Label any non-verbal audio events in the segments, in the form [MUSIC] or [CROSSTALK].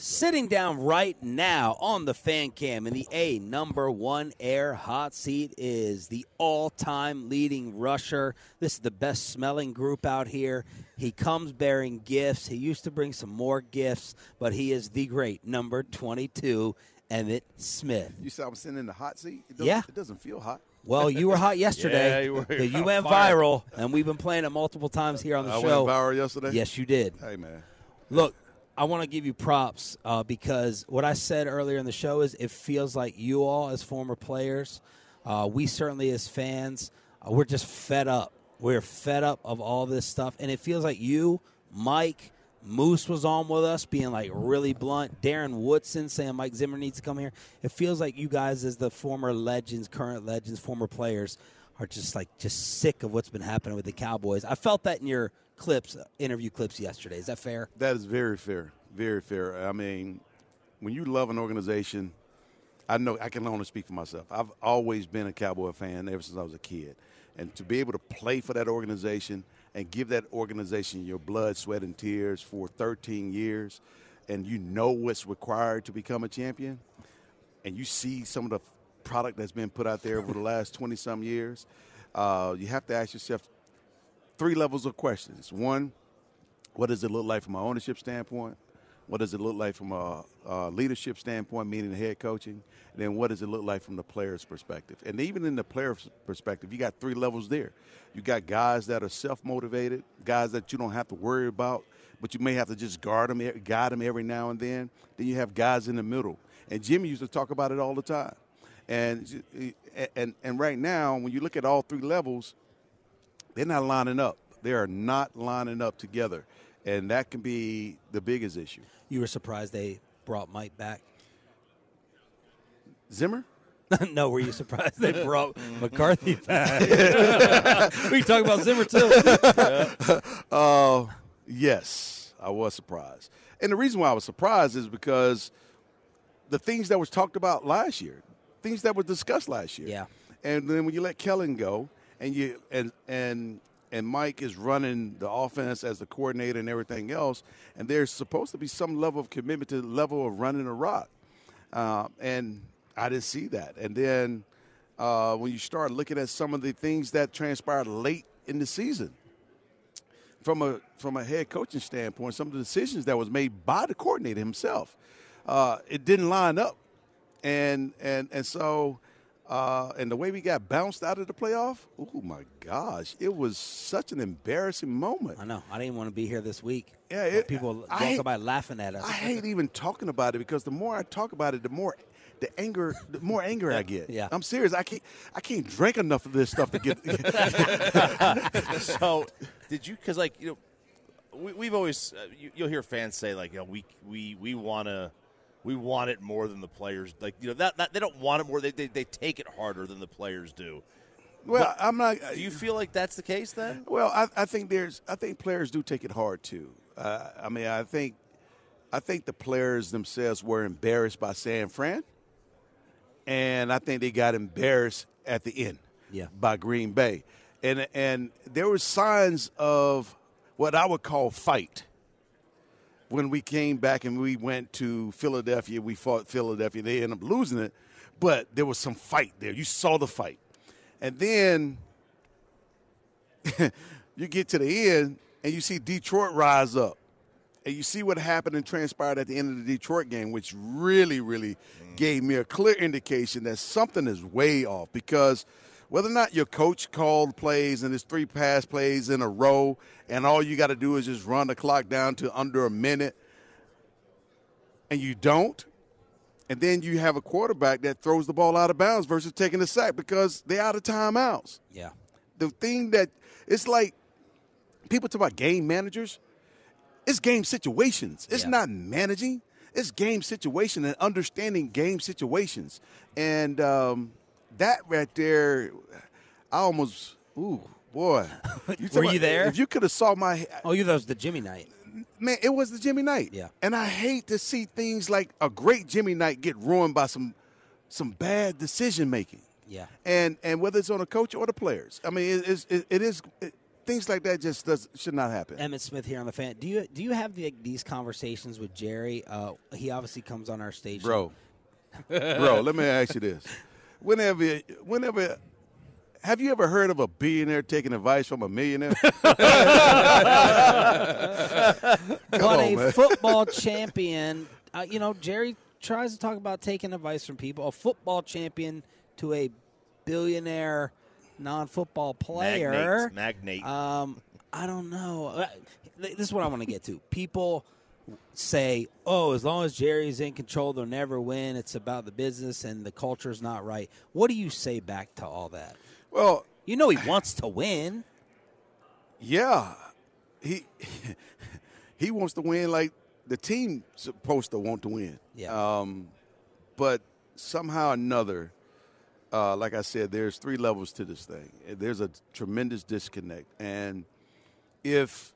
Sitting down right now on the fan cam in the A number one air hot seat is the all time leading rusher. This is the best smelling group out here. He comes bearing gifts. He used to bring some more gifts, but he is the great number 22, Emmitt Smith. You said I'm sitting in the hot seat? It Yeah. It doesn't feel hot. Well, you were hot [LAUGHS] yesterday. Yeah, you were. You went fire. viral, and we've been playing it multiple times here on the I show. went viral yesterday? Yes, you did. Hey, man. Look, I want to give you props uh, because what I said earlier in the show is it feels like you all, as former players, uh, we certainly as fans, uh, we're just fed up. We're fed up of all this stuff, and it feels like you, Mike. Moose was on with us, being like really blunt. Darren Woodson saying Mike Zimmer needs to come here. It feels like you guys, as the former legends, current legends, former players, are just like just sick of what's been happening with the Cowboys. I felt that in your clips, uh, interview clips yesterday. Is that fair? That is very fair. Very fair. I mean, when you love an organization, I know I can only speak for myself. I've always been a Cowboy fan ever since I was a kid. And to be able to play for that organization and give that organization your blood, sweat, and tears for 13 years, and you know what's required to become a champion, and you see some of the product that's been put out there over the last 20 some years, uh, you have to ask yourself three levels of questions. One, what does it look like from an ownership standpoint? What does it look like from a, a leadership standpoint, meaning the head coaching? And then what does it look like from the player's perspective? And even in the player's perspective, you got three levels there. You got guys that are self-motivated, guys that you don't have to worry about, but you may have to just guard them, guide them every now and then. Then you have guys in the middle. And Jimmy used to talk about it all the time. And and and right now, when you look at all three levels, they're not lining up. They are not lining up together, and that can be the biggest issue. You were surprised they brought Mike back? Zimmer? [LAUGHS] no, were you surprised they brought [LAUGHS] McCarthy back? [LAUGHS] we talk about Zimmer too. Uh, yes, I was surprised, and the reason why I was surprised is because the things that was talked about last year, things that were discussed last year, Yeah. and then when you let Kellen go, and you and and and Mike is running the offense as the coordinator and everything else, and there's supposed to be some level of commitment to the level of running a rock, uh, and I didn't see that. And then uh, when you start looking at some of the things that transpired late in the season, from a from a head coaching standpoint, some of the decisions that was made by the coordinator himself, uh, it didn't line up, and and and so. Uh, and the way we got bounced out of the playoff, oh my gosh, it was such an embarrassing moment. I know. I didn't want to be here this week. Yeah, it- people I walk hate- by laughing at us. I hate even talking about it because the more I talk about it, the more the anger, the more anger I get. Yeah. I'm serious. I can't, I can't drink enough of this stuff to get. [LAUGHS] so did you because like you know we, we've always uh, you, you'll hear fans say like you know we we we want to we want it more than the players like you know that, that they don't want it more they, they they take it harder than the players do well, I'm not. do you feel like that's the case then Well, I, I think there's. I think players do take it hard too. Uh, I mean, I think, I think the players themselves were embarrassed by San Fran, and I think they got embarrassed at the end. Yeah. By Green Bay, and and there were signs of what I would call fight. When we came back and we went to Philadelphia, we fought Philadelphia. They ended up losing it, but there was some fight there. You saw the fight, and then [LAUGHS] you get to the end and you see Detroit rise up. And you see what happened and transpired at the end of the Detroit game, which really, really gave me a clear indication that something is way off. Because Whether or not your coach called plays and it's three pass plays in a row, and all you got to do is just run the clock down to under a minute, and you don't, and then you have a quarterback that throws the ball out of bounds versus taking a sack because they're out of timeouts. Yeah. The thing that it's like people talk about game managers. It's game situations. It's Yeah. not managing. It's game situation and understanding game situations. And um, that right there, I almost, ooh, boy. [LAUGHS] You Were you about- there? If you could have saw my Oh, you thought it was the Jimmy night. man, it was the Jimmy Knight. Yeah. And I hate to see things like a great Jimmy Knight get ruined by some some bad decision making. Yeah. And and whether it's on a coach or the players. I mean, it is it, it is it, things like that just does should not happen. Emmitt Smith here on the fan. Do you do you have the, these conversations with Jerry? Uh, he obviously comes on our station, bro. bro, let me ask you this. Whenever whenever have you ever heard of a billionaire taking advice from a millionaire? [LAUGHS] Come But on, a man. football [LAUGHS] champion, uh, you know, Jerry tries to talk about taking advice from people. A football champion to a billionaire non-football player. Magnate. Magnate. Um, I don't know. Uh, This is what I want to get to. People say, "Oh, as long as Jerry's in control, they'll never win. It's about the business and the culture's not right." What do you say back to all that? well, You know, he wants to win. Yeah, he [LAUGHS] he wants to win like the team supposed to want to win. Yeah. Um, but somehow or another, uh, like I said, there's three levels to this thing. There's a tremendous disconnect, and if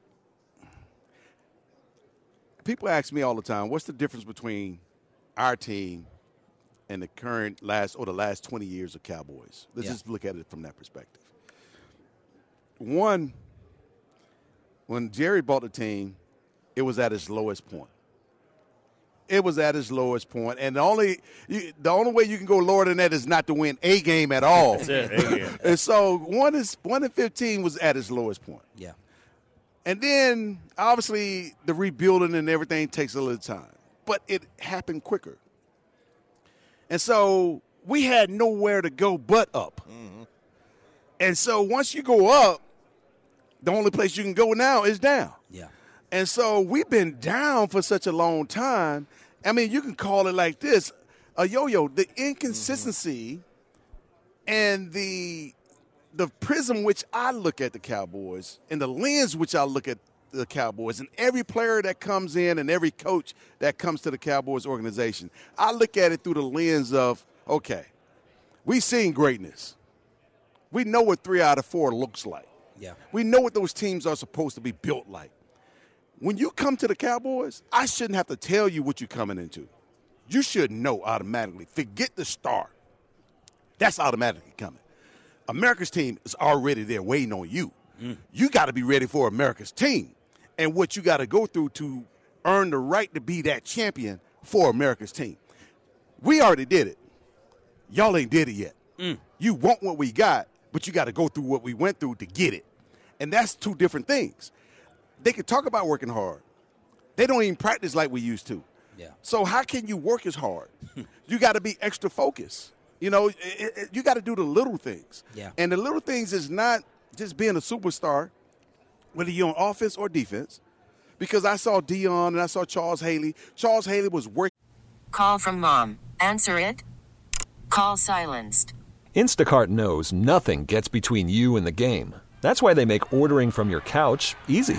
people ask me all the time, what's the difference between our team and the current last or the last 20 years of Cowboys? Let's Yeah. just look at it from that perspective. One, when Jerry bought the team, it was at its lowest point. It was at its lowest point, and the only you, the only way you can go lower than that is not to win a game at all. That's it. There you [LAUGHS] and so one is one and fifteen was at its lowest point, Yeah. And then obviously the rebuilding and everything takes a little time, but it happened quicker, and so we had nowhere to go but up. Mm-hmm. And so once you go up, the only place you can go now is down. Yeah. And so we've been down for such a long time. I mean, you can call it like this a yo yo. The mm-hmm. inconsistency and the the prism which I look at the Cowboys and the lens which I look at the Cowboys and every player that comes in and every coach that comes to the Cowboys organization, I look at it through the lens of okay, we've seen greatness. We know what three out of four looks like. Yeah. We know what those teams are supposed to be built like. When you come to the Cowboys, I shouldn't have to tell you what you're coming into. You should know automatically. Forget the star. That's automatically coming. America's team is already there waiting on you. You got to be ready for America's team and what you got to go through to earn the right to be that champion for America's team. We already did it. Y'all ain't did it yet. Mm. You want what we got, but you got to go through what we went through to get it. And that's two different things. They can talk about working hard. They don't even practice like we used to. Yeah. So how can you work as hard? [LAUGHS] you got to be extra focused. You know, it, it- you got to do the little things. Yeah. And the little things is not just being a superstar, whether you're on offense or defense. Because I saw Deion and I saw Charles Haley. Charles Haley was working. Call from mom. Answer it. Call silenced. Instacart knows nothing gets between you and the game. That's why they make ordering from your couch easy.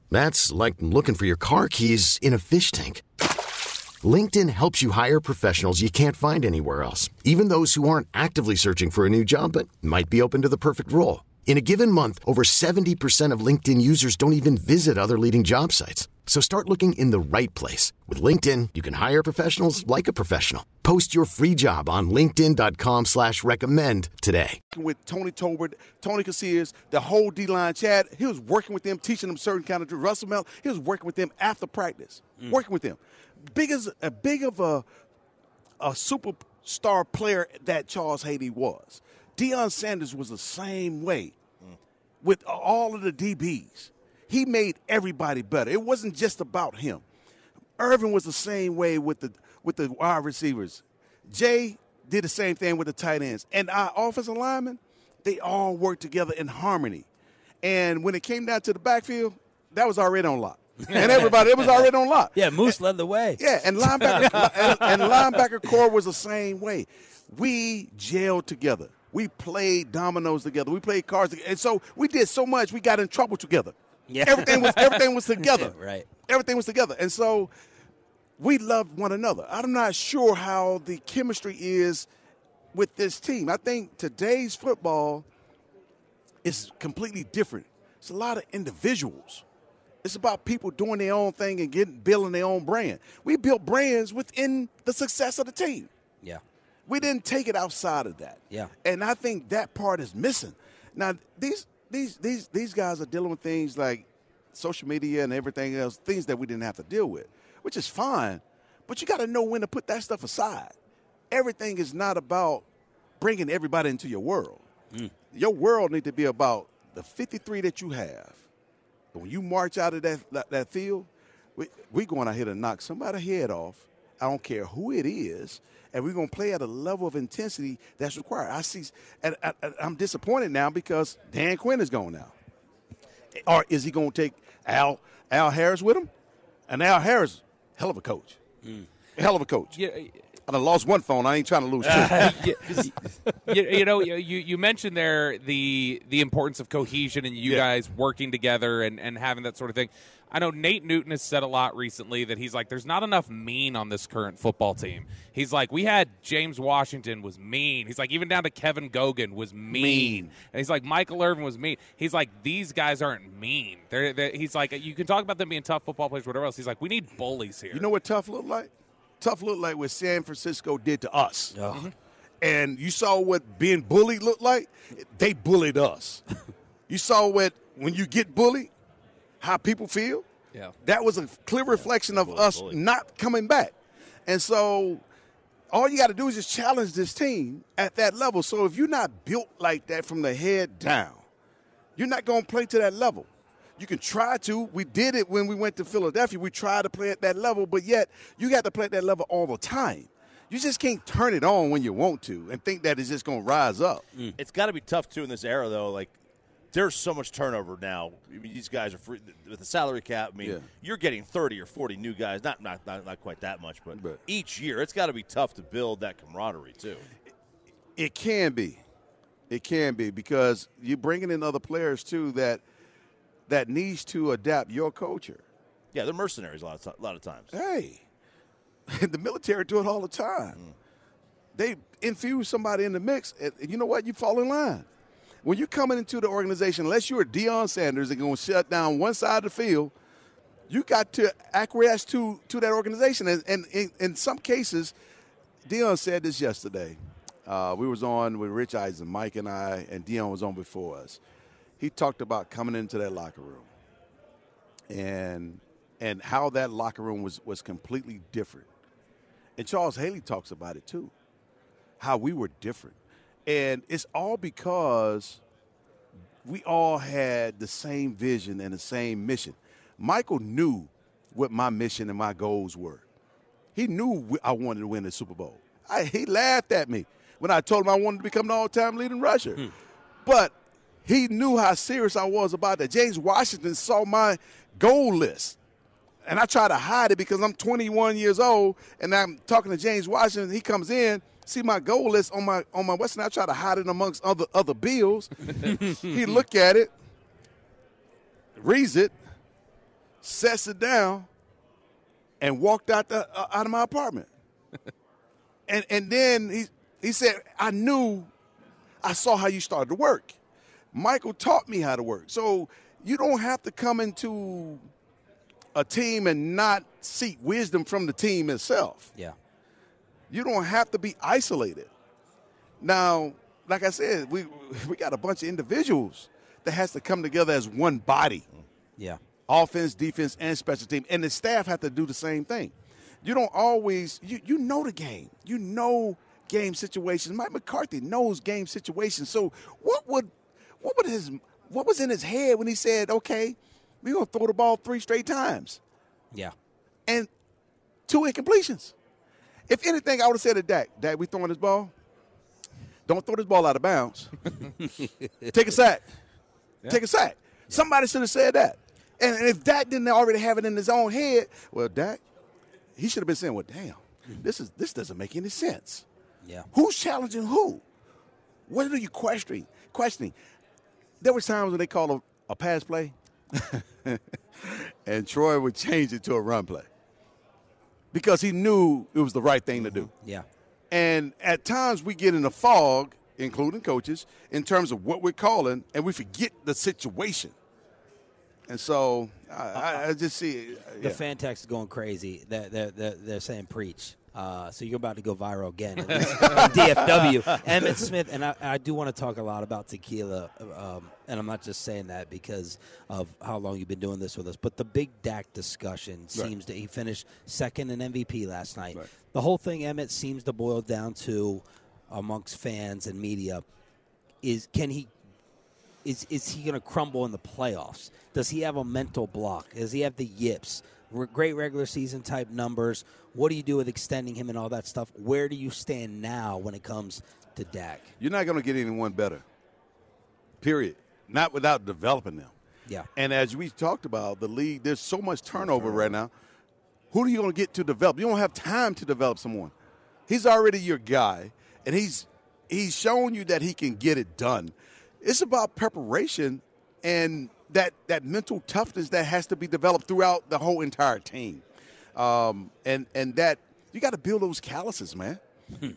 That's like looking for your car keys in a fish tank. LinkedIn helps you hire professionals you can't find anywhere else, even those who aren't actively searching for a new job but might be open to the perfect role. In a given month, over 70% of LinkedIn users don't even visit other leading job sites. So start looking in the right place. With LinkedIn, you can hire professionals like a professional. Post your free job on linkedin.com slash recommend today. With Tony Tolbert, Tony Casillas, the whole D-line, Chad, he was working with them, teaching them certain kind of Russell Mel, he was working with them after practice, mm. working with them. Big as a big of a a superstar player that Charles Haley was. Deion Sanders was the same way mm. with all of the DBs. He made everybody better. It wasn't just about him. Irvin was the same way with the with the wide receivers. Jay did the same thing with the tight ends. And our offensive linemen, they all worked together in harmony. And when it came down to the backfield, that was already on lock. And everybody, it was already on lock. Yeah, Moose led the way. Yeah, and linebacker and, and linebacker corps was the same way. We gelled together. We played dominoes together. We played cards together. And so we did so much we got in trouble together. Yeah. Everything was everything was [LAUGHS] together. right. Everything was together. And so we loved one another. I'm not sure how the chemistry is with this team. I think today's football is completely different. It's a lot of individuals. It's about people doing their own thing and getting building their own brand. We built brands within the success of the team. Yeah. We didn't take it outside of that. Yeah. And I think that part is missing. Now these these these these guys are dealing with things like social media and everything else, things that we didn't have to deal with, which is fine. But you got to know when to put that stuff aside. Everything is not about bringing everybody into your world. Hmm. Your world need to be about the 53 that you have. But when you march out of that that, that field, we we going out here to knock somebody's head off. I don't care who it is, and we're going to play at a level of intensity that's required. I see, and I, I- I'm disappointed now because Dan Quinn is gone now. Or is he going to take Al Al Harris with him? And Al Harris, hell of a coach, mm. hell of a coach. Yeah, I done lost one phone. I ain't trying to lose two. [LAUGHS] you, you know, you, you mentioned there the the importance of cohesion and you Yeah. guys working together and, and having that sort of thing. I know Nate Newton has said a lot recently that he's like, there's not enough mean on this current football team. He's like, we had James Washington was mean. He's like, even down to Kevin Gogan was mean. Mean. And he's like, Michael Irvin was mean. He's like, these guys aren't mean. They're, they're, he's like, you can talk about them being tough football players, whatever else. He's like, we need bullies here. You know what tough look like? Tough look like what San Francisco did to us. Mm-hmm. And you saw what being bullied looked like? They bullied us. you saw what when you get bullied, how people feel? Yeah. That was a clear reflection of us bullied. not coming back. And so all you got to do is just challenge this team at that level. So if you're not built like that from the head down, you're not going to play to that level. You can try to. We did it when we went to Philadelphia. We tried to play at that level, but yet you got to play at that level all the time. You just can't turn it on when you want to and think that it's just going to rise up. Mm. It's got to be tough too in this era, though. Like, there's so much turnover now. I mean, these guys are free, with the salary cap. I mean, Yeah. you're getting 30 or 40 new guys. Not not not, not quite that much, but, But- each year it's got to be tough to build that camaraderie too. It can be. It can be because you're bringing in other players too that that needs to adapt your culture. Yeah, they're mercenaries a lot of, a lot of times. Hey, [LAUGHS] the military do it all the time. They infuse somebody in the mix, and and you know what? You fall in line. When you're coming into the organization, unless you're Deion Sanders and going to shut down one side of the field, you got to acquiesce to to that organization. And, and in, in some cases, Deion said this yesterday. Uh, we was on with Rich Eisen, Mike and I, and Deion was on before us. He talked about coming into that locker room and and how that locker room was was completely different. And Charles Haley talks about it too, how we were different, and it's all because we all had the same vision and the same mission. Michael knew what my mission and my goals were. He knew I wanted to win the Super Bowl. I, he laughed at me when I told him I wanted to become the all-time leading rusher. Hmm. But he knew how serious I was about that. James Washington saw my goal list. and I try to hide it because I'm 21 years old and I'm talking to James Washington. He comes in, see my goal list on my on my Western. I try to hide it amongst other other bills. [LAUGHS] he look at it, reads it, sets it down, and walked out the uh, out of my apartment. [LAUGHS] and and then he he said, I knew, I saw how you started to work. Michael taught me how to work. So you don't have to come into a team and not seek wisdom from the team itself. Yeah. You don't have to be isolated. Now, like I said, we [LAUGHS] we got a bunch of individuals that has to come together as one body. Yeah. Offense, defense, and special team. And the staff have to do the same thing. You don't always you you know the game. You know game situations. Mike McCarthy knows game situations. So what would what would his what was in his head when he said, "Okay, we're gonna throw the ball three straight times Yeah. and two incompletions"? If anything, I would have said to Dak, "Dak, we throwing this ball. Don't throw this ball out of bounds. [LAUGHS] Take a sack. Take a sack." Somebody should have said that. And and if Dak didn't already have it in his own head, well, Dak, he should have been saying, "Well, damn, this is this doesn't make any sense." Yeah. Who's challenging who? What are you questioning? Questioning. There was times when they called a, a pass play, [LAUGHS] and Troy would change it to a run play because he knew it was the right thing to do. Mm-hmm. Yeah. And at times we get in a fog, including coaches, in terms of what we're calling, and we forget the situation. And so I, I, I just see The yeah. fan text is going crazy. They're, they're, they're, they're saying preach. Uh, so you're about to go viral again. at least [LAUGHS] on DFW. Emmitt Smith, and I, I do want to talk a lot about tequila, um, and I'm not just saying that because of how long you've been doing this with us, but the big Dak discussion seems to, he finished second in MVP last night. Right. The whole thing, Emmitt, seems to boil down to amongst fans and media is can he is is he going to crumble in the playoffs? Does he have a mental block? Does he have the yips? Re- Great regular season type numbers. What do you do with extending him and all that stuff? Where do you stand now when it comes to Dak? You're not going to get anyone better. Period. Not without developing them. Yeah. And as we talked about, the league, there's so much turnover right now. Who are you going to get to develop? You don't have time to develop someone. He's already your guy, and he's he's shown you that he can get it done. It's about preparation and that that mental toughness that has to be developed throughout the whole entire team. Um, and and that you got to build those calluses, man.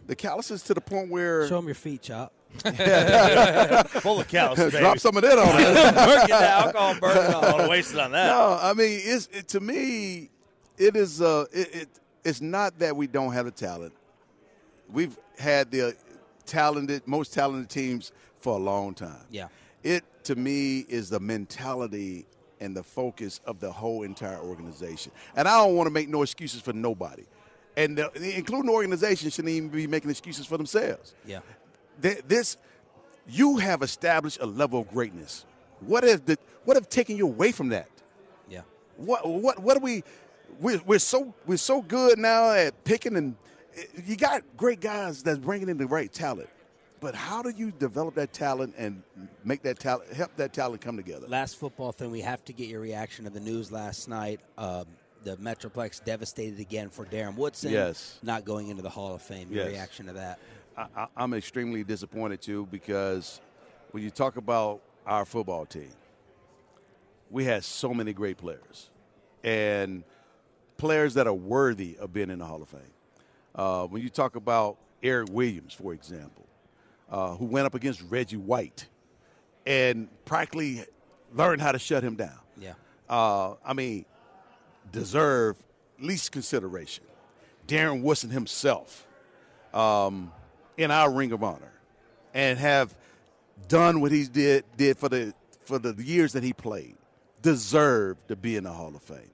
the calluses to the point where Show them your feet, Chop. [LAUGHS] Full of calluses. baby. drop some of that on it. Get the alcohol burn it I want to waste it on that. No, I mean, it's it, to me, it is. Uh, it, it it's not that we don't have the talent. We've had the talented, most talented teams for a long time. Yeah. It to me is the mentality and the focus of the whole entire organization. And I don't want to make no excuses for nobody, and the, including the organization shouldn't even be making excuses for themselves Yeah. th- this you have established a level of greatness. What if the what have taken you away from that? Yeah. What what what are we? We're, we're so we're so good now at picking and you got great guys that's bringing in the right talent. But how do you develop that talent and make that talent help that talent come together? Last football thing, we have to get your reaction to the news last night. Um, the Metroplex devastated again for Darren Woodson. Yes. Not going into the Hall of Fame. Your Yes. reaction to that? I, I, I'm extremely disappointed too because when you talk about our football team, we had so many great players and players that are worthy of being in the Hall of Fame. Uh, when you talk about Eric Williams, for example, uh, who went up against Reggie White and practically learned how to shut him down. Yeah. Uh, I mean, deserve least consideration. Darren Woodson himself um, in our Ring of Honor and have done what he did did for the for the years that he played deserve to be in the Hall of Fame.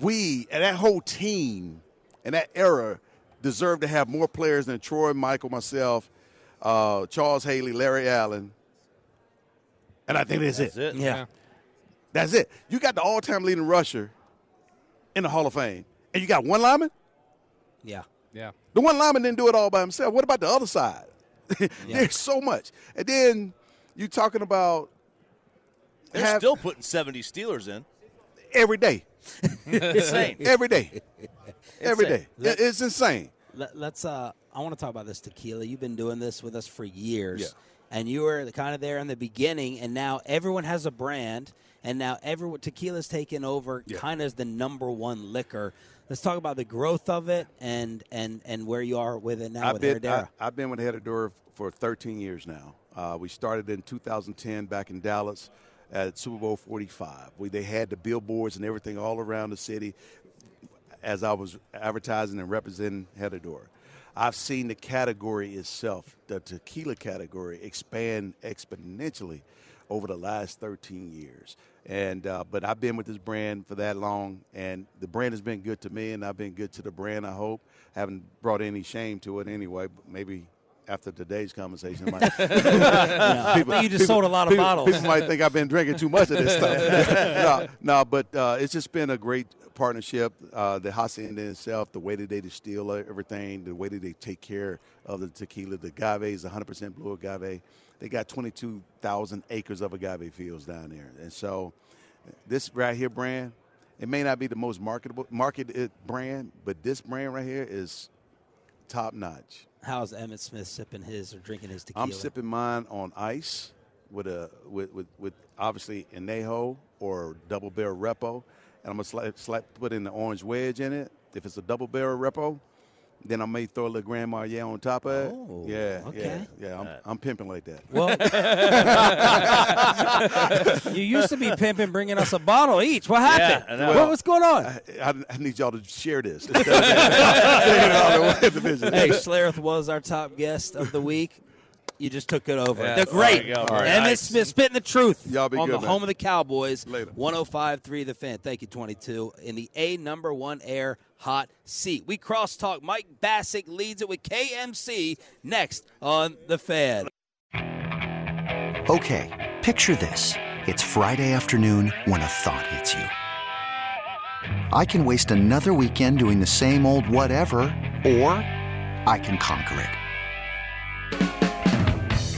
We and that whole team and that era deserve to have more players than Troy, Michael, myself, uh, Charles Haley, Larry Allen, and I think that's, That's it. Yeah. That's it. You got the all-time leading rusher in the Hall of Fame, and you got one lineman. Yeah. Yeah. The one lineman didn't do it all by himself. What about the other side? [LAUGHS] There's so much. And then you're talking about They're have- still putting 70 Steelers in. every day. [LAUGHS] Insane. every day, every Insane. day. It- It's insane. Let, let's. Uh, I want to talk about this tequila. You've been doing this with us for years, Yeah. and you were kind of there in the beginning, and now everyone has a brand, and now everyone tequila's taken over, Yeah. kind of as the number one liquor. Let's talk about the growth of it and and and where you are with it now I've with been. I, have been with Herradura for 13 years now. Uh, we started in 2010 back in Dallas at Super Bowl 45. We, they had the billboards and everything all around the city as I was advertising and representing Herradura. I've seen the category itself, the tequila category, expand exponentially over the last 13 years. And uh, but I've been with this brand for that long, and the brand has been good to me, and I've been good to the brand. I hope haven't brought any shame to it anyway. Maybe after today's conversation, might, [LAUGHS] [LAUGHS] But you just sold a lot of people, bottles. People might think I've been drinking too much of this stuff. [LAUGHS] no, no, but uh, it's just been a great partnership. Uh, the hacienda itself, the way that they distill everything, the way that they take care of the tequila. The agave is 100% blue agave. They got 22,000 acres of agave fields down there, and so this right here brand, it may not be the most marketable marketed brand, but this brand right here is top notch. How's Emmitt Smith sipping his or drinking his tequila? I'm sipping mine on ice with a with with, with obviously anejo or double barrel repo, and I'm gonna slight, slight put in the orange wedge in it. If it's a double barrel repo, then I may throw a little Grand Marnier on top of it. Oh, yeah, okay. yeah, yeah. I'm, I'm pimping like that. Well, [LAUGHS] you used to be pimping, bringing us a bottle each. What happened? I know. what, was going on? I, I, I need y'all to share this. Instead of saying it all the way individually. hey, Schlereth was our top guest of the week. You just took it over. Yeah. The great There you go. Emmitt Smith spitting the truth Y'all be on good, the man. home of the Cowboys. Later. 105.3 The Fan. Thank you, 22. In the A number one air hot seat. We crosstalk. Mike Bacsik leads it with KMC next on The Fan. Okay, picture this. It's Friday afternoon when a thought hits you. I can waste another weekend doing the same old whatever, or I can conquer it.